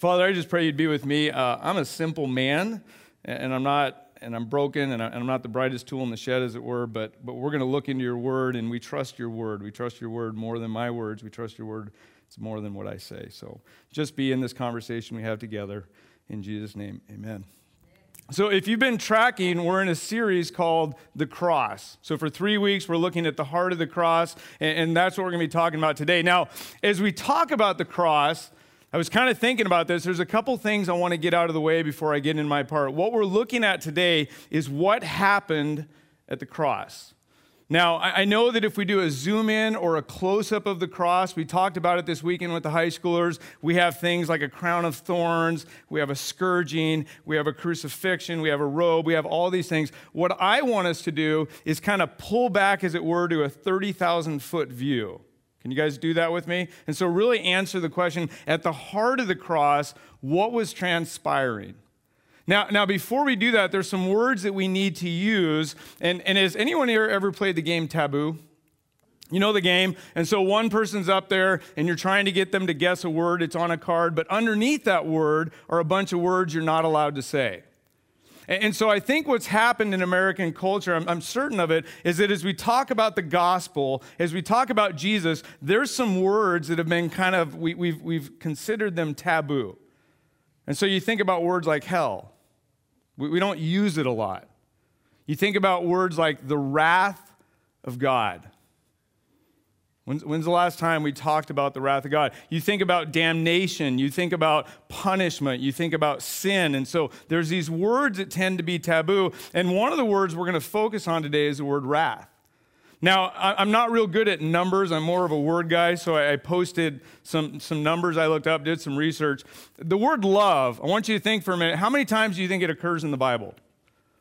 Father, I just pray you'd be with me. Uh, I'm a simple man, and I'm not, and I'm broken, and I'm not the brightest tool in the shed, as it were. But but we're going to look into your word, and we trust your word. We trust your word more than my words. We trust your word. It's more than what I say. So just be in this conversation we have together. In Jesus' name, Amen. So, if you've been tracking, we're in a series called The Cross. So, for three weeks, we're looking at the heart of the cross, and, that's what we're going to be talking about today. Now, as we talk about the cross, I was kind of thinking about this. There's a couple things I want to get out of the way before I get in my part. What we're looking at today is what happened at the cross. Now, I know that if we do a zoom in or a close up of the cross, we talked about it this weekend with the high schoolers. We have things like a crown of thorns, we have a scourging, we have a crucifixion, we have a robe, we have all these things. What I want us to do is kind of pull back, as it were, to a 30,000 foot view. Can you guys do that with me? And so, really answer the question at the heart of the cross, what was transpiring? Now, now, before we do that, there's some words that we need to use. And, and has anyone here ever played the game Taboo? You know the game. And so one person's up there and you're trying to get them to guess a word. It's on a card. But underneath that word are a bunch of words you're not allowed to say. And so I think what's happened in American culture, I'm, I'm, certain of it, is that as we talk about the gospel, as we talk about Jesus, there's some words that have been kind of, we, we've, we've considered them taboo. And so you think about words like hell. We, we don't use it a lot. You think about words like the wrath of God. When's, when's, the last time we talked about the wrath of God? You think about damnation, you think about punishment, you think about sin. And so there's these words that tend to be taboo. And one of the words we're going to focus on today is the word wrath. Now, I'm not real good at numbers. I'm more of a word guy, so I posted some, some numbers I looked up, did some research. The word love, I want you to think for a minute how many times do you think it occurs in the Bible?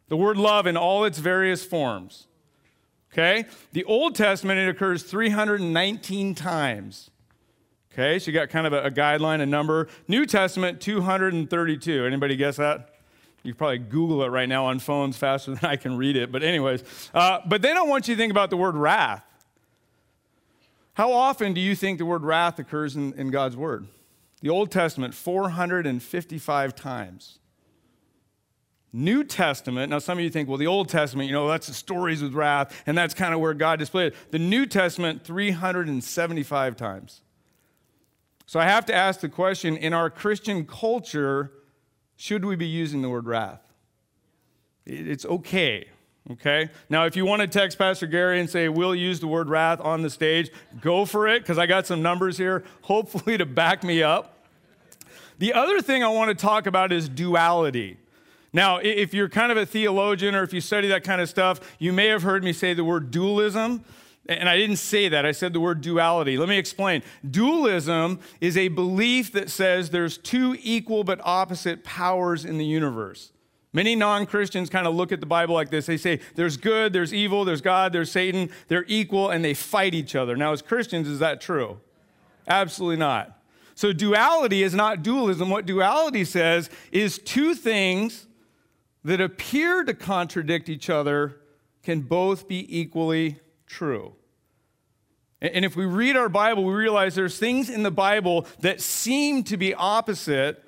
The word love in all its various forms. Okay? The Old Testament, it occurs 319 times. Okay, so you got kind of a, a guideline, a number. New Testament, 232. Anybody guess that? You probably Google it right now on phones faster than I can read it. But, anyways, uh, but don't want you to think about the word wrath. How often do you think the word wrath occurs in, in God's word? The Old Testament, 455 times. New Testament, now some of you think, well, the Old Testament, you know, that's the stories with wrath, and that's kind of where God displayed it. The New Testament, 375 times. So I have to ask the question in our Christian culture, should we be using the word wrath? It's okay, okay? Now, if you want to text Pastor Gary and say, we'll use the word wrath on the stage, go for it, because I got some numbers here, hopefully to back me up. The other thing I want to talk about is duality. Now, if you're kind of a theologian or if you study that kind of stuff, you may have heard me say the word dualism. And I didn't say that, I said the word duality. Let me explain. Dualism is a belief that says there's two equal but opposite powers in the universe. Many non Christians kind of look at the Bible like this. They say there's good, there's evil, there's God, there's Satan. They're equal and they fight each other. Now, as Christians, is that true? Absolutely not. So, duality is not dualism. What duality says is two things that appear to contradict each other can both be equally true. And if we read our Bible, we realize there's things in the Bible that seem to be opposite.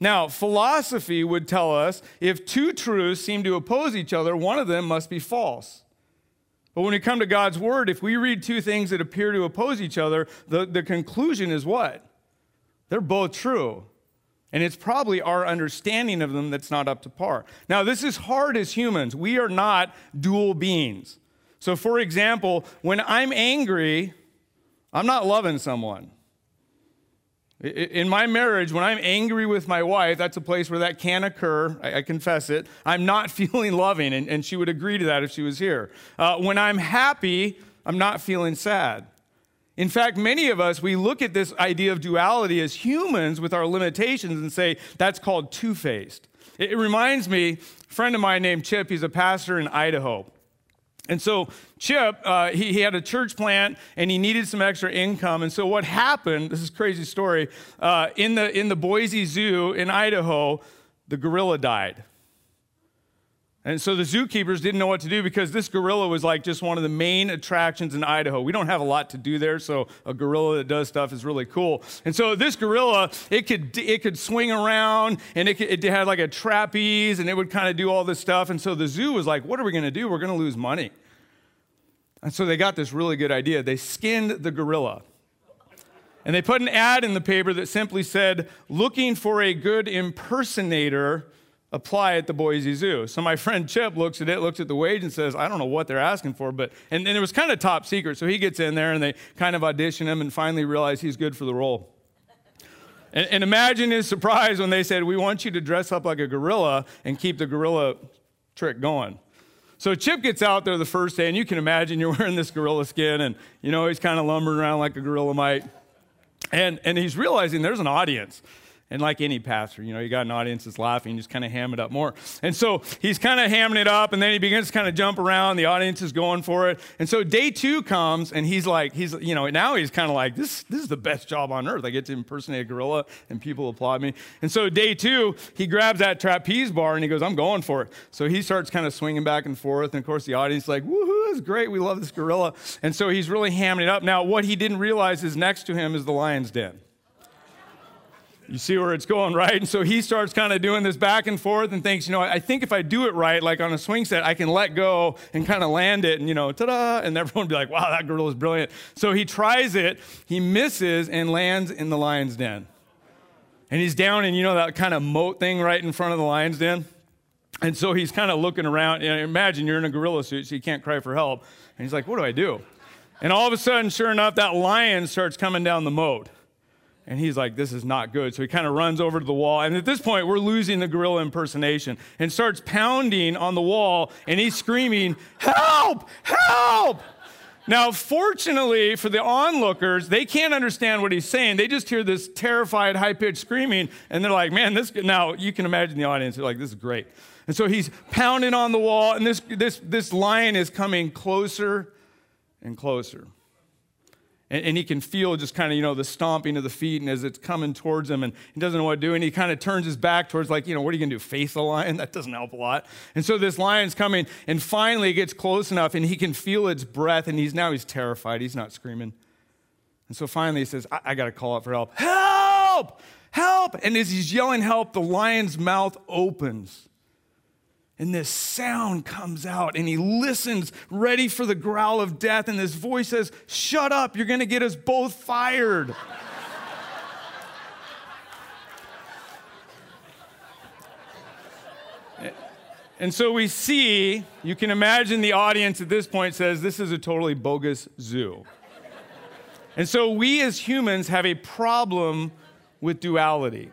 Now, philosophy would tell us if two truths seem to oppose each other, one of them must be false. But when we come to God's Word, if we read two things that appear to oppose each other, the, the conclusion is what? They're both true. And it's probably our understanding of them that's not up to par. Now, this is hard as humans. We are not dual beings. So, for example, when I'm angry, I'm not loving someone. In my marriage, when I'm angry with my wife, that's a place where that can occur. I, confess it. I'm not feeling loving, and, she would agree to that if she was here. Uh, when I'm happy, I'm not feeling sad. In fact, many of us, we look at this idea of duality as humans with our limitations and say that's called two faced. It reminds me, a friend of mine named Chip, he's a pastor in Idaho. And so Chip, uh, he, he, had a church plant and he needed some extra income. And so what happened, this is crazy story, uh, in, the, in the Boise Zoo in Idaho, the gorilla died. And so the zookeepers didn't know what to do because this gorilla was like just one of the main attractions in Idaho. We don't have a lot to do there, so a gorilla that does stuff is really cool. And so this gorilla, it could it could swing around and it, could, it had like a trapeze and it would kind of do all this stuff. And so the zoo was like, "What are we going to do? We're going to lose money." And so they got this really good idea. They skinned the gorilla. And they put an ad in the paper that simply said, "Looking for a good impersonator." Apply at the Boise Zoo. So my friend Chip looks at it, looks at the wage, and says, I don't know what they're asking for, but, and, and it was kind of top secret. So he gets in there and they kind of audition him and finally realize he's good for the role. And, and imagine his surprise when they said, We want you to dress up like a gorilla and keep the gorilla trick going. So Chip gets out there the first day, and you can imagine you're wearing this gorilla skin, and you know he's kind of lumbering around like a gorilla might. And, and he's realizing there's an audience. And like any pastor, you know, you got an audience that's laughing, you just kind of ham it up more. And so he's kind of hamming it up, and then he begins to kind of jump around. The audience is going for it. And so day two comes, and he's like, he's, you know, now he's kind of like, this, this is the best job on earth. I get to impersonate a gorilla, and people applaud me. And so day two, he grabs that trapeze bar, and he goes, I'm going for it. So he starts kind of swinging back and forth. And of course, the audience is like, woohoo, it's great. We love this gorilla. And so he's really hamming it up. Now, what he didn't realize is next to him is the lion's den. You see where it's going, right? And so he starts kind of doing this back and forth and thinks, you know, I think if I do it right, like on a swing set, I can let go and kind of land it and, you know, ta da, and everyone will be like, wow, that girl is brilliant. So he tries it, he misses and lands in the lion's den. And he's down in, you know, that kind of moat thing right in front of the lion's den. And so he's kind of looking around. And imagine you're in a gorilla suit, so you can't cry for help. And he's like, what do I do? And all of a sudden, sure enough, that lion starts coming down the moat. And he's like, this is not good. So he kind of runs over to the wall. And at this point, we're losing the gorilla impersonation and starts pounding on the wall. And he's screaming, Help! Help! Now, fortunately for the onlookers, they can't understand what he's saying. They just hear this terrified, high pitched screaming. And they're like, Man, this. Now, you can imagine the audience. They're like, This is great. And so he's pounding on the wall. And this, this, this lion is coming closer and closer. And, and, he can feel just kind of, you know, the stomping of the feet and as it's coming towards him and he doesn't know what to do. And he kind of turns his back towards, like, you know, what are you going to do? Face the lion? That doesn't help a lot. And so this lion's coming and finally it gets close enough and he can feel its breath and he's now he's terrified. He's not screaming. And so finally he says, I, I got to call out for help. Help! Help! And as he's yelling help, the lion's mouth opens. And this sound comes out, and he listens, ready for the growl of death. And this voice says, Shut up, you're to get us both fired. and so we see, you can imagine the audience at this point says, This is a totally bogus zoo. and so we as humans have a problem with duality.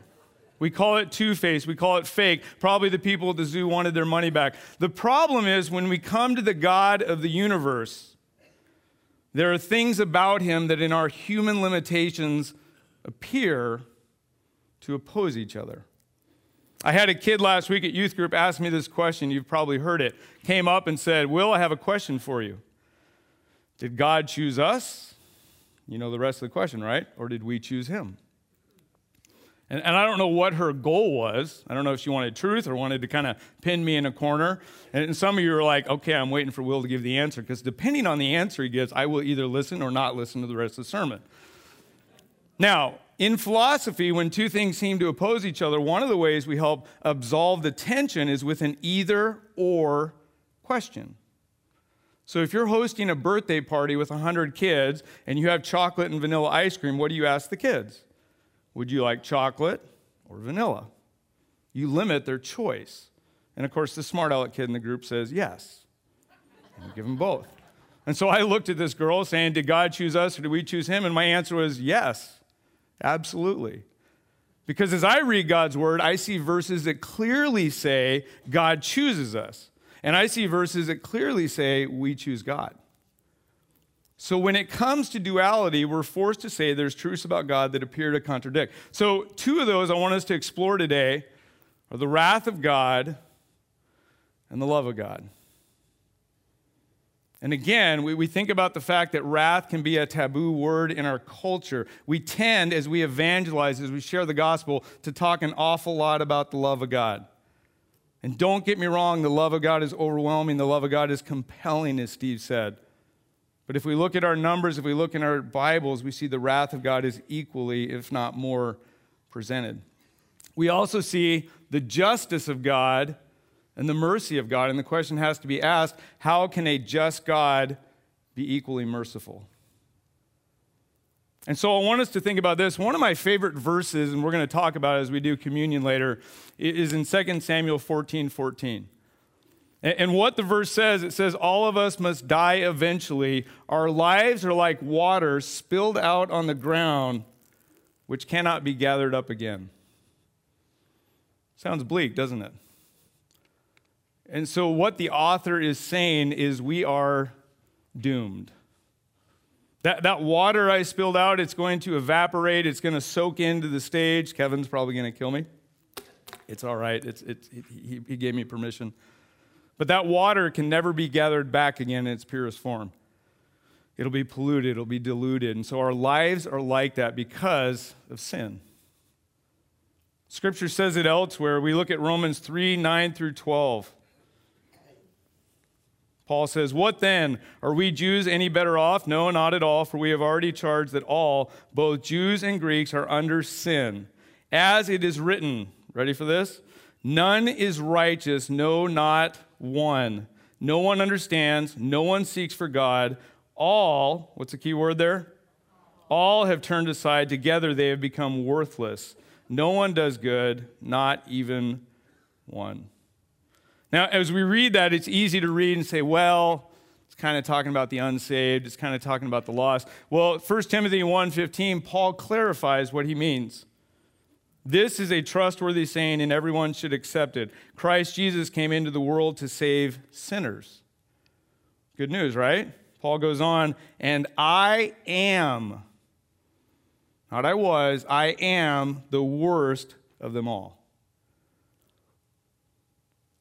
We call it two faced. We call it fake. Probably the people at the zoo wanted their money back. The problem is when we come to the God of the universe, there are things about him that in our human limitations appear to oppose each other. I had a kid last week at youth group ask me this question. You've probably heard it. Came up and said, Will, I have a question for you. Did God choose us? You know the rest of the question, right? Or did we choose him? And, and I don't know what her goal was. I don't know if she wanted truth or wanted to kind of pin me in a corner. And some of you are like, okay, I'm waiting for Will to give the answer, because depending on the answer he gives, I will either listen or not listen to the rest of the sermon. Now, in philosophy, when two things seem to oppose each other, one of the ways we help absolve the tension is with an either or question. So if you're hosting a birthday party with 100 kids and you have chocolate and vanilla ice cream, what do you ask the kids? Would you like chocolate or vanilla? You limit their choice. And of course, the smart aleck kid in the group says yes. And you give them both. And so I looked at this girl saying, Did God choose us or did we choose him? And my answer was yes, absolutely. Because as I read God's word, I see verses that clearly say God chooses us. And I see verses that clearly say we choose God. So when it comes to duality, we're forced to say there's truths about God that appear to contradict. So, two of those I want us to explore today are the wrath of God and the love of God. And again, we, we think about the fact that wrath can be a taboo word in our culture. We tend, as we evangelize, as we share the gospel, to talk an awful lot about the love of God. And don't get me wrong, the love of God is overwhelming, the love of God is compelling, as Steve said. But if we look at our numbers, if we look in our Bibles, we see the wrath of God is equally, if not more, presented. We also see the justice of God and the mercy of God. And the question has to be asked how can a just God be equally merciful? And so I want us to think about this. One of my favorite verses, and we're going to talk about it as we do communion later, is in 2 Samuel 14 14. And what the verse says, it says, All of us must die eventually. Our lives are like water spilled out on the ground, which cannot be gathered up again. Sounds bleak, doesn't it? And so, what the author is saying is, we are doomed. That, that water I spilled out, it's going to evaporate. It's going to soak into the stage. Kevin's probably going to kill me. It's all right. It's, it's, he, he gave me permission. But that water can never be gathered back again in its purest form. It'll be polluted, it'll be diluted. And so our lives are like that because of sin. Scripture says it elsewhere. We look at Romans 3 9 through 12. Paul says, What then? Are we Jews any better off? No, not at all, for we have already charged that all, both Jews and Greeks, are under sin. As it is written, ready for this? None is righteous, no, not one. No one understands, no one seeks for God. All, what's the key word there? All have turned aside. Together they have become worthless. No one does good, not even one. Now, as we read that, it's easy to read and say, well, it's kind of talking about the unsaved, it's kind of talking about the lost. Well, 1 Timothy 1:15, Paul clarifies what he means. This is a trustworthy saying, and everyone should accept it. Christ Jesus came into the world to save sinners. Good news, right? Paul goes on, and I am, not I was, I am the worst of them all.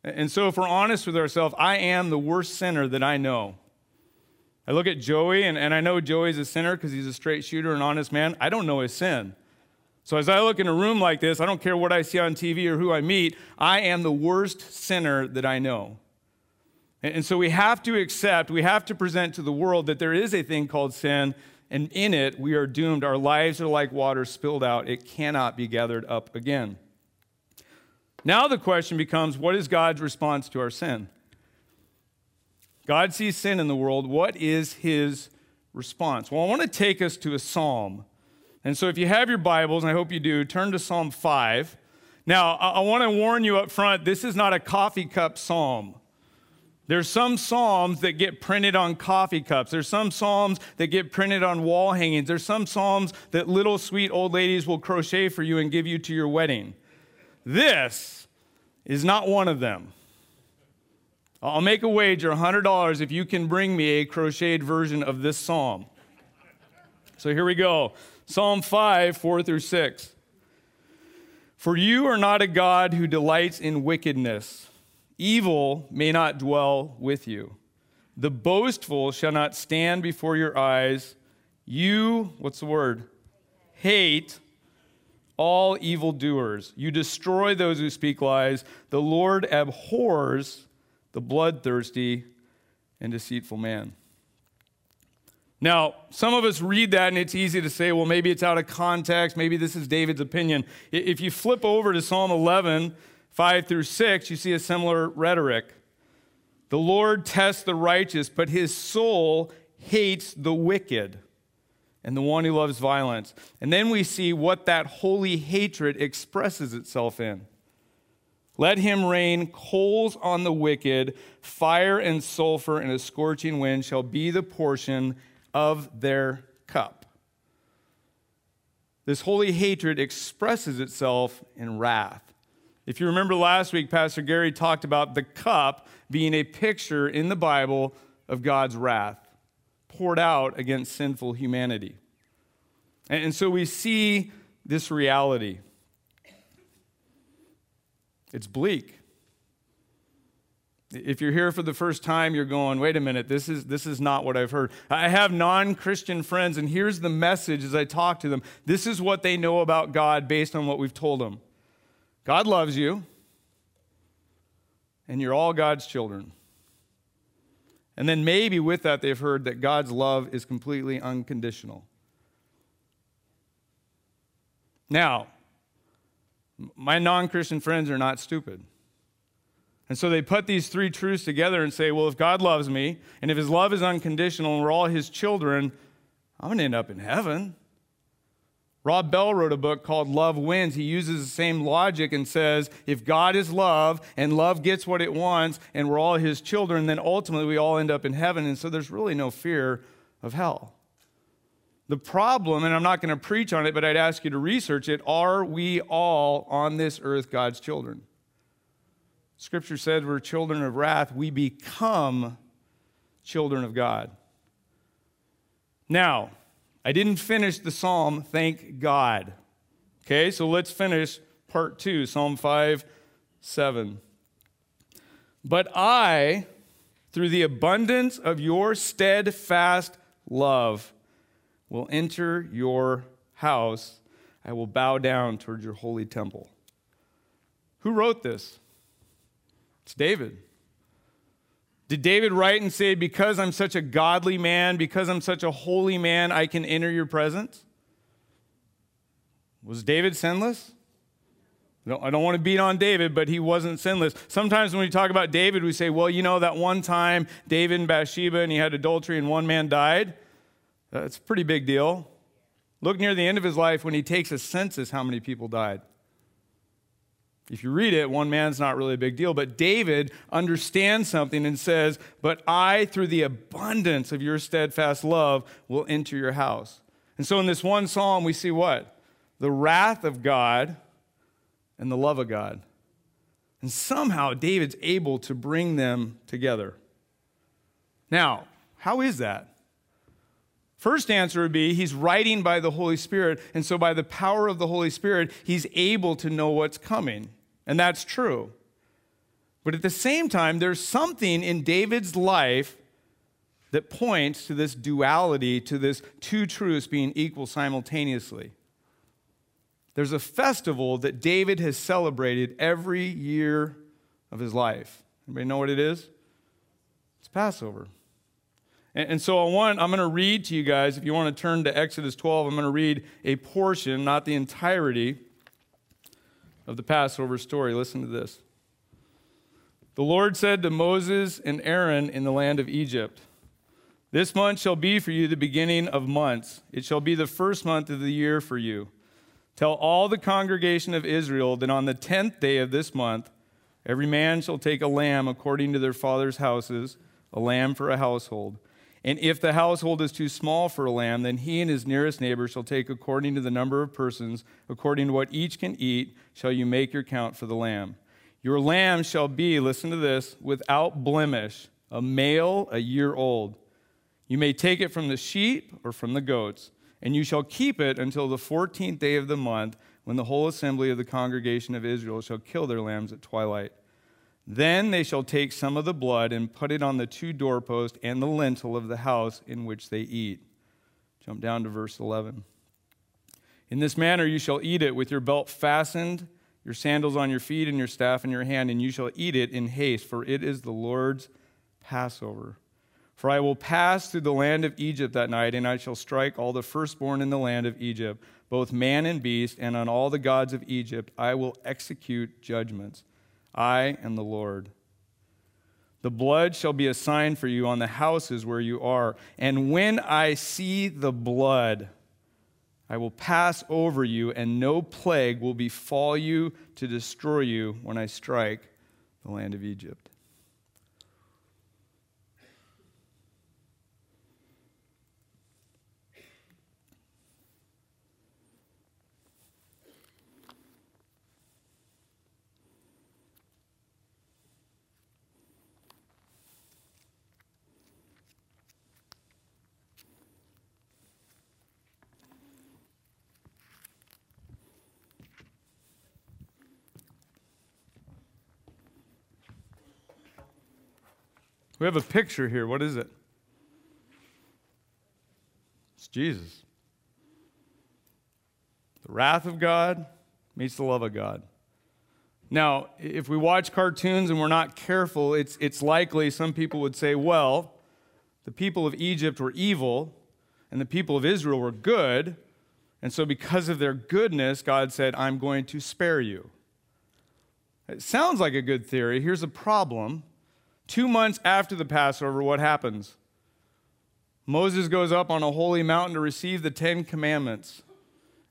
And so, if we're honest with ourselves, I am the worst sinner that I know. I look at Joey, and, and I know Joey's a sinner because he's a straight shooter and honest man. I don't know his sin. So, as I look in a room like this, I don't care what I see on TV or who I meet, I am the worst sinner that I know. And, so, we have to accept, we have to present to the world that there is a thing called sin, and in it, we are doomed. Our lives are like water spilled out, it cannot be gathered up again. Now the question becomes what is God's response to our sin? God sees sin in the world. What is his response? Well, I want to take us to a psalm. And so if you have your Bibles, and I hope you do, turn to Psalm 5. Now, I, want to warn you up front this is not a coffee cup psalm. There's some psalms that get printed on coffee cups. There's some psalms that get printed on wall hangings. There's some psalms that little sweet old ladies will crochet for you and give you to your wedding. This is not one of them. I'll make a wager $100 if you can bring me a crocheted version of this psalm. So here we go Psalm 5, 4 through 6. For you are not a God who delights in wickedness, evil may not dwell with you. The boastful shall not stand before your eyes. You, what's the word? Hate all evildoers. You destroy those who speak lies. The Lord abhors the bloodthirsty and deceitful man. Now, some of us read that and it's easy to say, well, maybe it's out of context. Maybe this is David's opinion. If you flip over to Psalm 11, 5 through 6, you see a similar rhetoric. The Lord tests the righteous, but his soul hates the wicked and the one who loves violence. And then we see what that holy hatred expresses itself in. Let him rain coals on the wicked, fire and sulfur and a scorching wind shall be the portion of their cup. This holy hatred expresses itself in wrath. If you remember last week, Pastor Gary talked about the cup being a picture in the Bible of God's wrath poured out against sinful humanity. And so we see this reality. It's bleak. If you're here for the first time, you're going, wait a minute, this is, this is not what I've heard. I have non Christian friends, and here's the message as I talk to them. This is what they know about God based on what we've told them God loves you. and you're all God's children. And then maybe with that, they've heard that God's love is completely unconditional. Now, my non Christian friends are not stupid. And so they put these three truths together and say, well, if God loves me, and if his love is unconditional, and we're all his children, I'm going to end up in heaven. Rob Bell wrote a book called Love Wins. He uses the same logic and says if God is love and love gets what it wants and we're all his children, then ultimately we all end up in heaven. And so there's really no fear of hell. The problem, and I'm not going to preach on it, but I'd ask you to research it are we all on this earth God's children? Scripture says we're children of wrath. We become children of God. Now, I didn't finish the psalm, thank God. Okay, so let's finish part two, Psalm 5 7. But I, through the abundance of your steadfast love, will enter your house. I will bow down toward your holy temple. Who wrote this? It's David. Did David write and say, Because I'm such a godly man, because I'm such a holy man, I can enter your presence? Was David sinless? I don't want to beat on David, but he wasn't sinless. Sometimes when we talk about David, we say, well, you know, that one time David and Bathsheba and he had adultery and one man died. That's a pretty big deal. Look near the end of his life when he takes a census how many people died. If you read it, one man's not really a big deal. But David understands something and says, But I, through the abundance of your steadfast love, will enter your house. And so in this one psalm, we see what? The wrath of God and the love of God. And somehow David's able to bring them together. Now, how is that? First answer would be he's writing by the Holy Spirit, and so by the power of the Holy Spirit, he's able to know what's coming. And that's true. But at the same time, there's something in David's life that points to this duality, to this two truths being equal simultaneously. There's a festival that David has celebrated every year of his life. Anybody know what it is? It's Passover. And, and so I want, I'm going to read to you guys, if you want to turn to Exodus 12, I'm going to read a portion, not the entirety, of the Passover story. Listen to this. The Lord said to Moses and Aaron in the land of Egypt, This month shall be for you the beginning of months. It shall be the first month of the year for you. Tell all the congregation of Israel that on the tenth day of this month, every man shall take a lamb according to their father's houses, a lamb for a household. And if the household is too small for a lamb, then he and his nearest neighbor shall take according to the number of persons, according to what each can eat, shall you make your count for the lamb. Your lamb shall be, listen to this, without blemish, a male a year old. You may take it from the sheep or from the goats, and you shall keep it until the fourteenth day of the month, when the whole assembly of the congregation of Israel shall kill their lambs at twilight. Then they shall take some of the blood and put it on the two doorposts and the lintel of the house in which they eat. Jump down to verse 11. In this manner you shall eat it with your belt fastened, your sandals on your feet, and your staff in your hand, and you shall eat it in haste, for it is the Lord's Passover. For I will pass through the land of Egypt that night, and I shall strike all the firstborn in the land of Egypt, both man and beast, and on all the gods of Egypt I will execute judgments. I am the Lord. The blood shall be a sign for you on the houses where you are. And when I see the blood, I will pass over you, and no plague will befall you to destroy you when I strike the land of Egypt. We have a picture here. What is it? It's Jesus. The wrath of God meets the love of God. Now, if we watch cartoons and we're not careful, it's, it's likely some people would say, well, the people of Egypt were evil and the people of Israel were good. And so, because of their goodness, God said, I'm going to spare you. It sounds like a good theory. Here's a problem. Two months after the Passover, what happens? Moses goes up on a holy mountain to receive the Ten Commandments.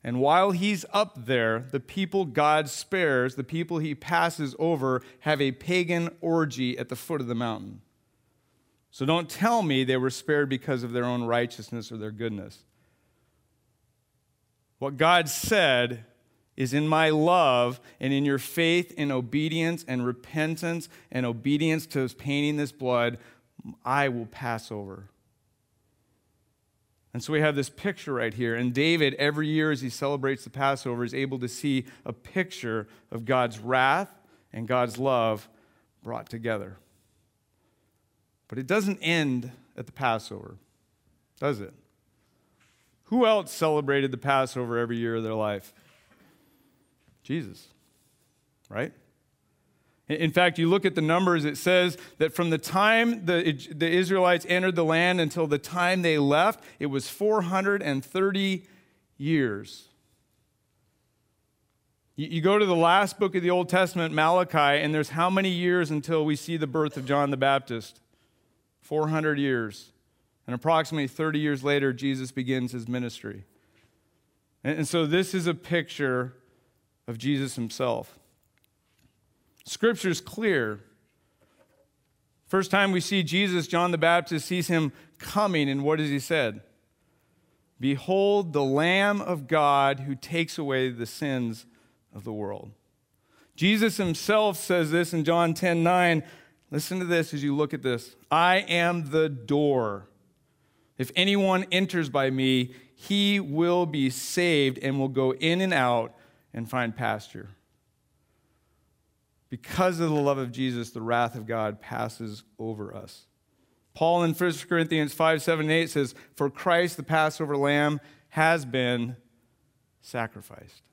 And while he's up there, the people God spares, the people he passes over, have a pagan orgy at the foot of the mountain. So don't tell me they were spared because of their own righteousness or their goodness. What God said is in my love and in your faith and obedience and repentance and obedience to painting this blood, I will pass over. And so we have this picture right here. And David, every year as he celebrates the Passover, is able to see a picture of God's wrath and God's love brought together. But it doesn't end at the Passover, does it? Who else celebrated the Passover every year of their life? Jesus, right? In fact, you look at the numbers, it says that from the time the, the Israelites entered the land until the time they left, it was 430 years. You, go to the last book of the Old Testament, Malachi, and there's how many years until we see the birth of John the Baptist? 400 years. And approximately 30 years later, Jesus begins his ministry. And so this is a picture of Jesus himself. Scripture's clear. First time we see Jesus, John the Baptist sees him coming, and what has he said? Behold the Lamb of God who takes away the sins of the world. Jesus himself says this in John 10 9. Listen to this as you look at this. I am the door. If anyone enters by me, he will be saved and will go in and out and find pasture. Because of the love of Jesus, the wrath of God passes over us. Paul in 1 Corinthians 5 7 8 says, For Christ, the Passover lamb, has been sacrificed.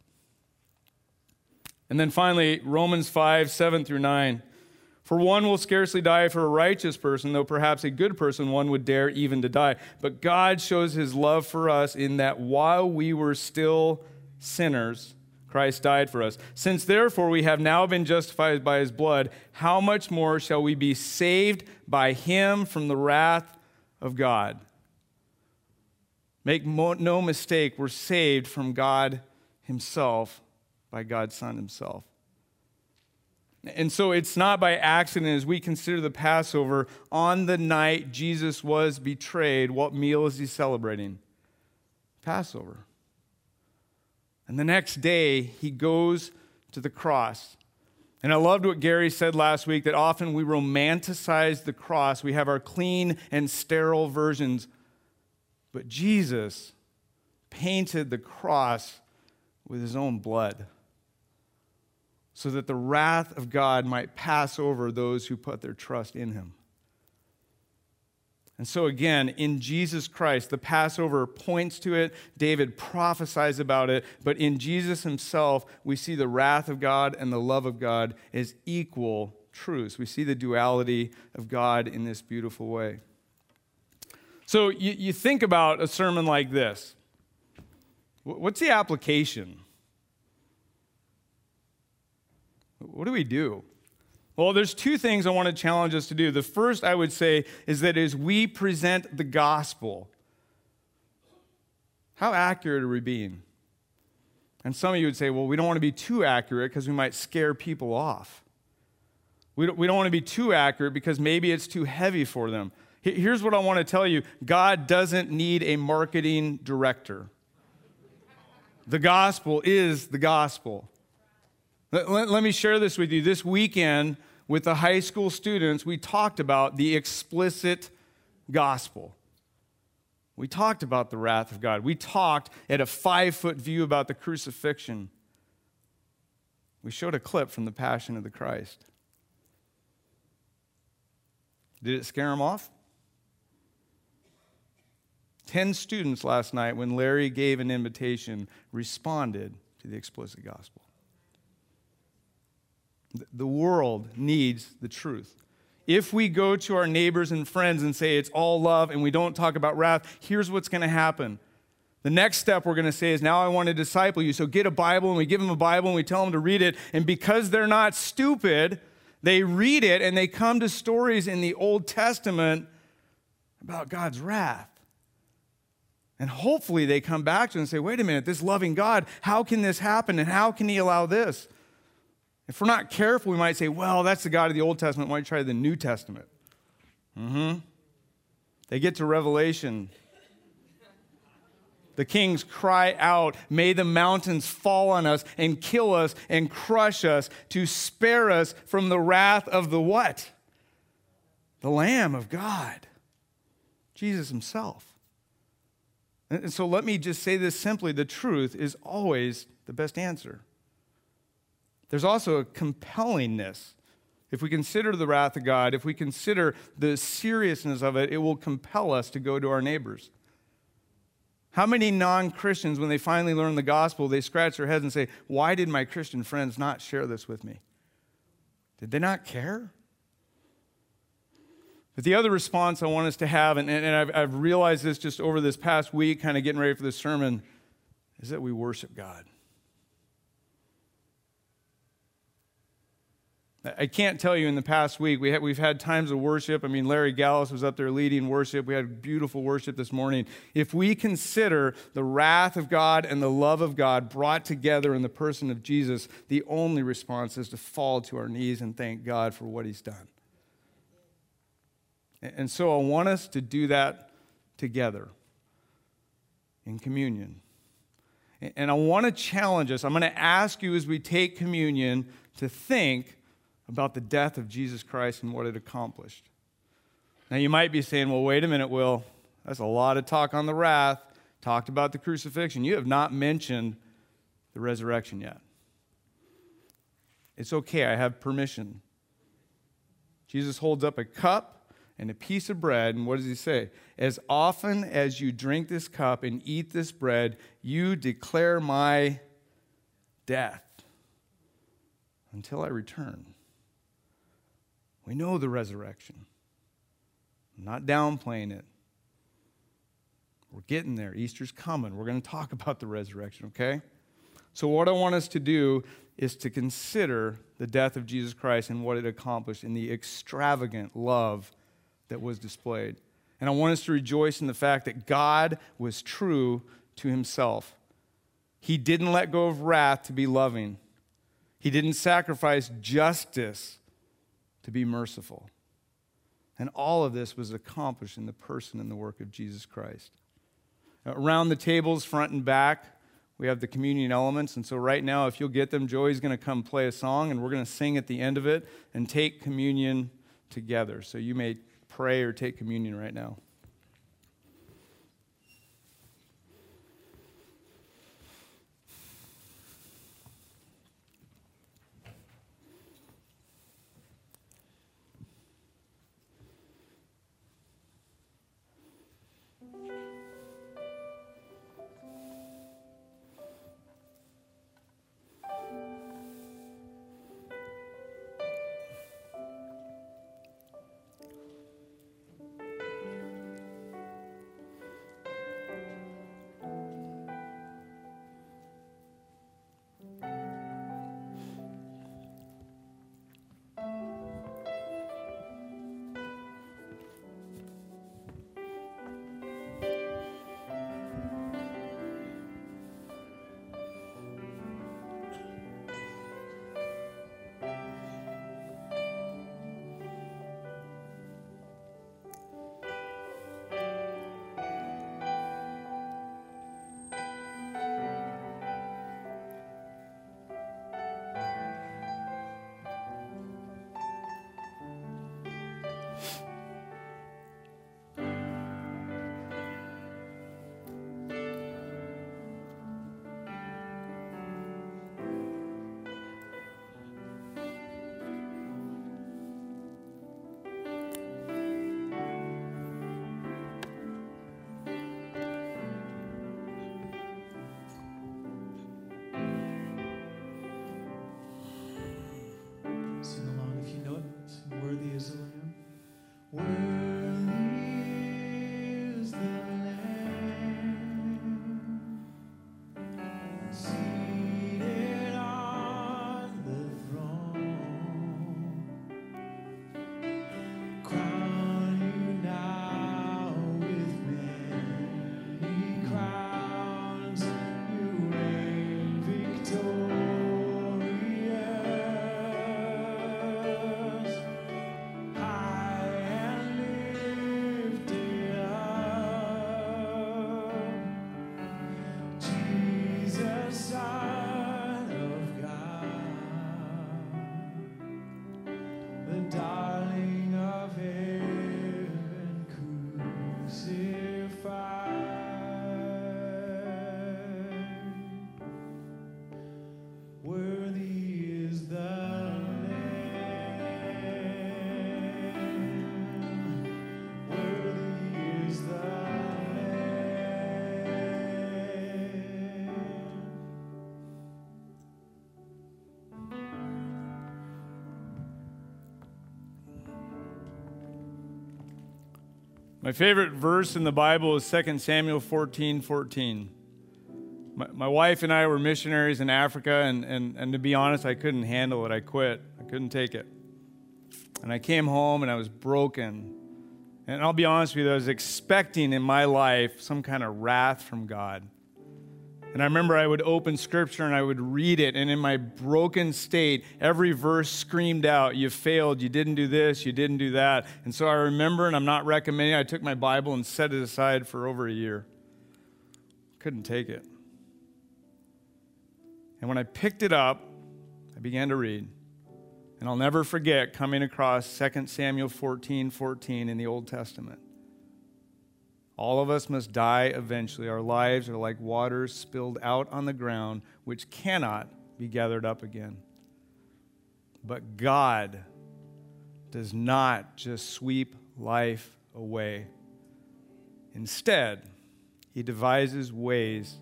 And then finally, Romans 5 7 through 9. For one will scarcely die for a righteous person, though perhaps a good person one would dare even to die. But God shows his love for us in that while we were still sinners, Christ died for us. Since therefore we have now been justified by his blood, how much more shall we be saved by him from the wrath of God? Make no mistake, we're saved from God himself by God's Son himself. And so it's not by accident as we consider the Passover, on the night Jesus was betrayed, what meal is he celebrating? Passover. And the next day, he goes to the cross. And I loved what Gary said last week that often we romanticize the cross. We have our clean and sterile versions. But Jesus painted the cross with his own blood so that the wrath of God might pass over those who put their trust in him. And so, again, in Jesus Christ, the Passover points to it. David prophesies about it. But in Jesus himself, we see the wrath of God and the love of God as equal truths. We see the duality of God in this beautiful way. So, you, you think about a sermon like this what's the application? What do we do? Well, there's two things I want to challenge us to do. The first, I would say, is that as we present the gospel, how accurate are we being? And some of you would say, well, we don't want to be too accurate because we might scare people off. We don't, we don't want to be too accurate because maybe it's too heavy for them. Here's what I want to tell you God doesn't need a marketing director. The gospel is the gospel. Let, let, let, me share this with you. This weekend, with the high school students, we talked about the explicit gospel. We talked about the wrath of God. We talked at a five foot view about the crucifixion. We showed a clip from the Passion of the Christ. Did it scare them off? Ten students last night, when Larry gave an invitation, responded to the explicit gospel. The world needs the truth. If we go to our neighbors and friends and say it's all love and we don't talk about wrath, here's what's going to happen. The next step we're going to say is now I want to disciple you. So get a Bible and we give them a Bible and we tell them to read it. And because they're not stupid, they read it and they come to stories in the Old Testament about God's wrath. And hopefully they come back to it and say, wait a minute, this loving God, how can this happen and how can he allow this? If we're not careful, we might say, well, that's the God of the Old Testament. Why try the New Testament? Mm-hmm. They get to Revelation. The kings cry out, May the mountains fall on us and kill us and crush us to spare us from the wrath of the what? The Lamb of God, Jesus Himself. And so let me just say this simply the truth is always the best answer. There's also a compellingness. If we consider the wrath of God, if we consider the seriousness of it, it will compel us to go to our neighbors. How many non Christians, when they finally learn the gospel, they scratch their heads and say, Why did my Christian friends not share this with me? Did they not care? But the other response I want us to have, and, and I've, I've realized this just over this past week, kind of getting ready for this sermon, is that we worship God. I can't tell you in the past week, we we've had times of worship. I mean, Larry Gallus was up there leading worship. We had beautiful worship this morning. If we consider the wrath of God and the love of God brought together in the person of Jesus, the only response is to fall to our knees and thank God for what he's done. And so I want us to do that together in communion. And I want to challenge us. I'm going to ask you as we take communion to think about the death of Jesus Christ and what it accomplished. Now, you might be saying, well, wait a minute, Will. That's a lot of talk on the wrath, talked about the crucifixion. You have not mentioned the resurrection yet. It's okay, I have permission. Jesus holds up a cup and a piece of bread. And what does he say? As often as you drink this cup and eat this bread, you declare my death until I return. We know the resurrection. I'm not downplaying it. We're getting there. Easter's coming. We're going to talk about the resurrection, okay? So, what I want us to do is to consider the death of Jesus Christ and what it accomplished in the extravagant love that was displayed. And I want us to rejoice in the fact that God was true to himself. He didn't let go of wrath to be loving, he didn't sacrifice justice to be merciful. And all of this was accomplished in the person and the work of Jesus Christ. Around the tables, front and back, we have the communion elements. And so, right now, if you'll get them, Joey's going to come play a song, and we're going to sing at the end of it and take communion together. So, you may pray or take communion right now. My favorite verse in the Bible is 2 Samuel 14 14. My, my wife and I were missionaries in Africa, and, and, and to be honest, I couldn't handle it. I quit, I couldn't take it. And I came home and I was broken. And I'll be honest with you, I was expecting in my life some kind of wrath from God. And I remember I would open scripture and I would read it, and in my broken state, every verse screamed out, You failed, you didn't do this, you didn't do that. And so I remember, and I'm not recommending, I took my Bible and set it aside for over a year. Couldn't take it. And when I picked it up, I began to read. And I'll never forget coming across 2 Samuel 14 14 in the Old Testament. All of us must die eventually. Our lives are like waters spilled out on the ground, which cannot be gathered up again. But God does not just sweep life away. Instead, He devises ways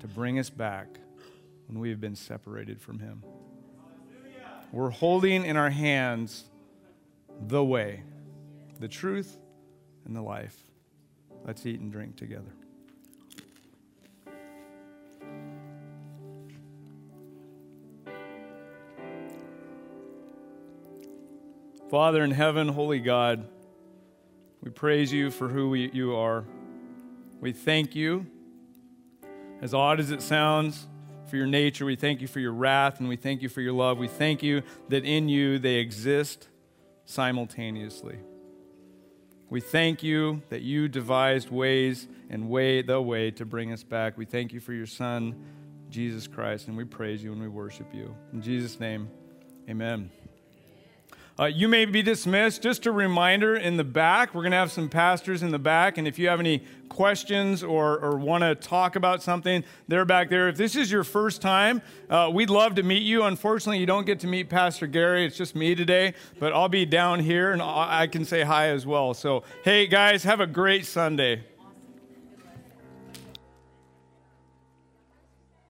to bring us back when we have been separated from Him. We're holding in our hands the way, the truth, and the life. Let's eat and drink together. Father in heaven, holy God, we praise you for who we, you are. We thank you, as odd as it sounds, for your nature. We thank you for your wrath, and we thank you for your love. We thank you that in you they exist simultaneously. We thank you that you devised ways and way the way to bring us back. We thank you for your Son, Jesus Christ, and we praise you and we worship you. In Jesus' name, amen. Uh, you may be dismissed. Just a reminder in the back, we're going to have some pastors in the back. And if you have any questions or, or want to talk about something, they're back there. If this is your first time, uh, we'd love to meet you. Unfortunately, you don't get to meet Pastor Gary. It's just me today, but I'll be down here and I can say hi as well. So, hey, guys, have a great Sunday.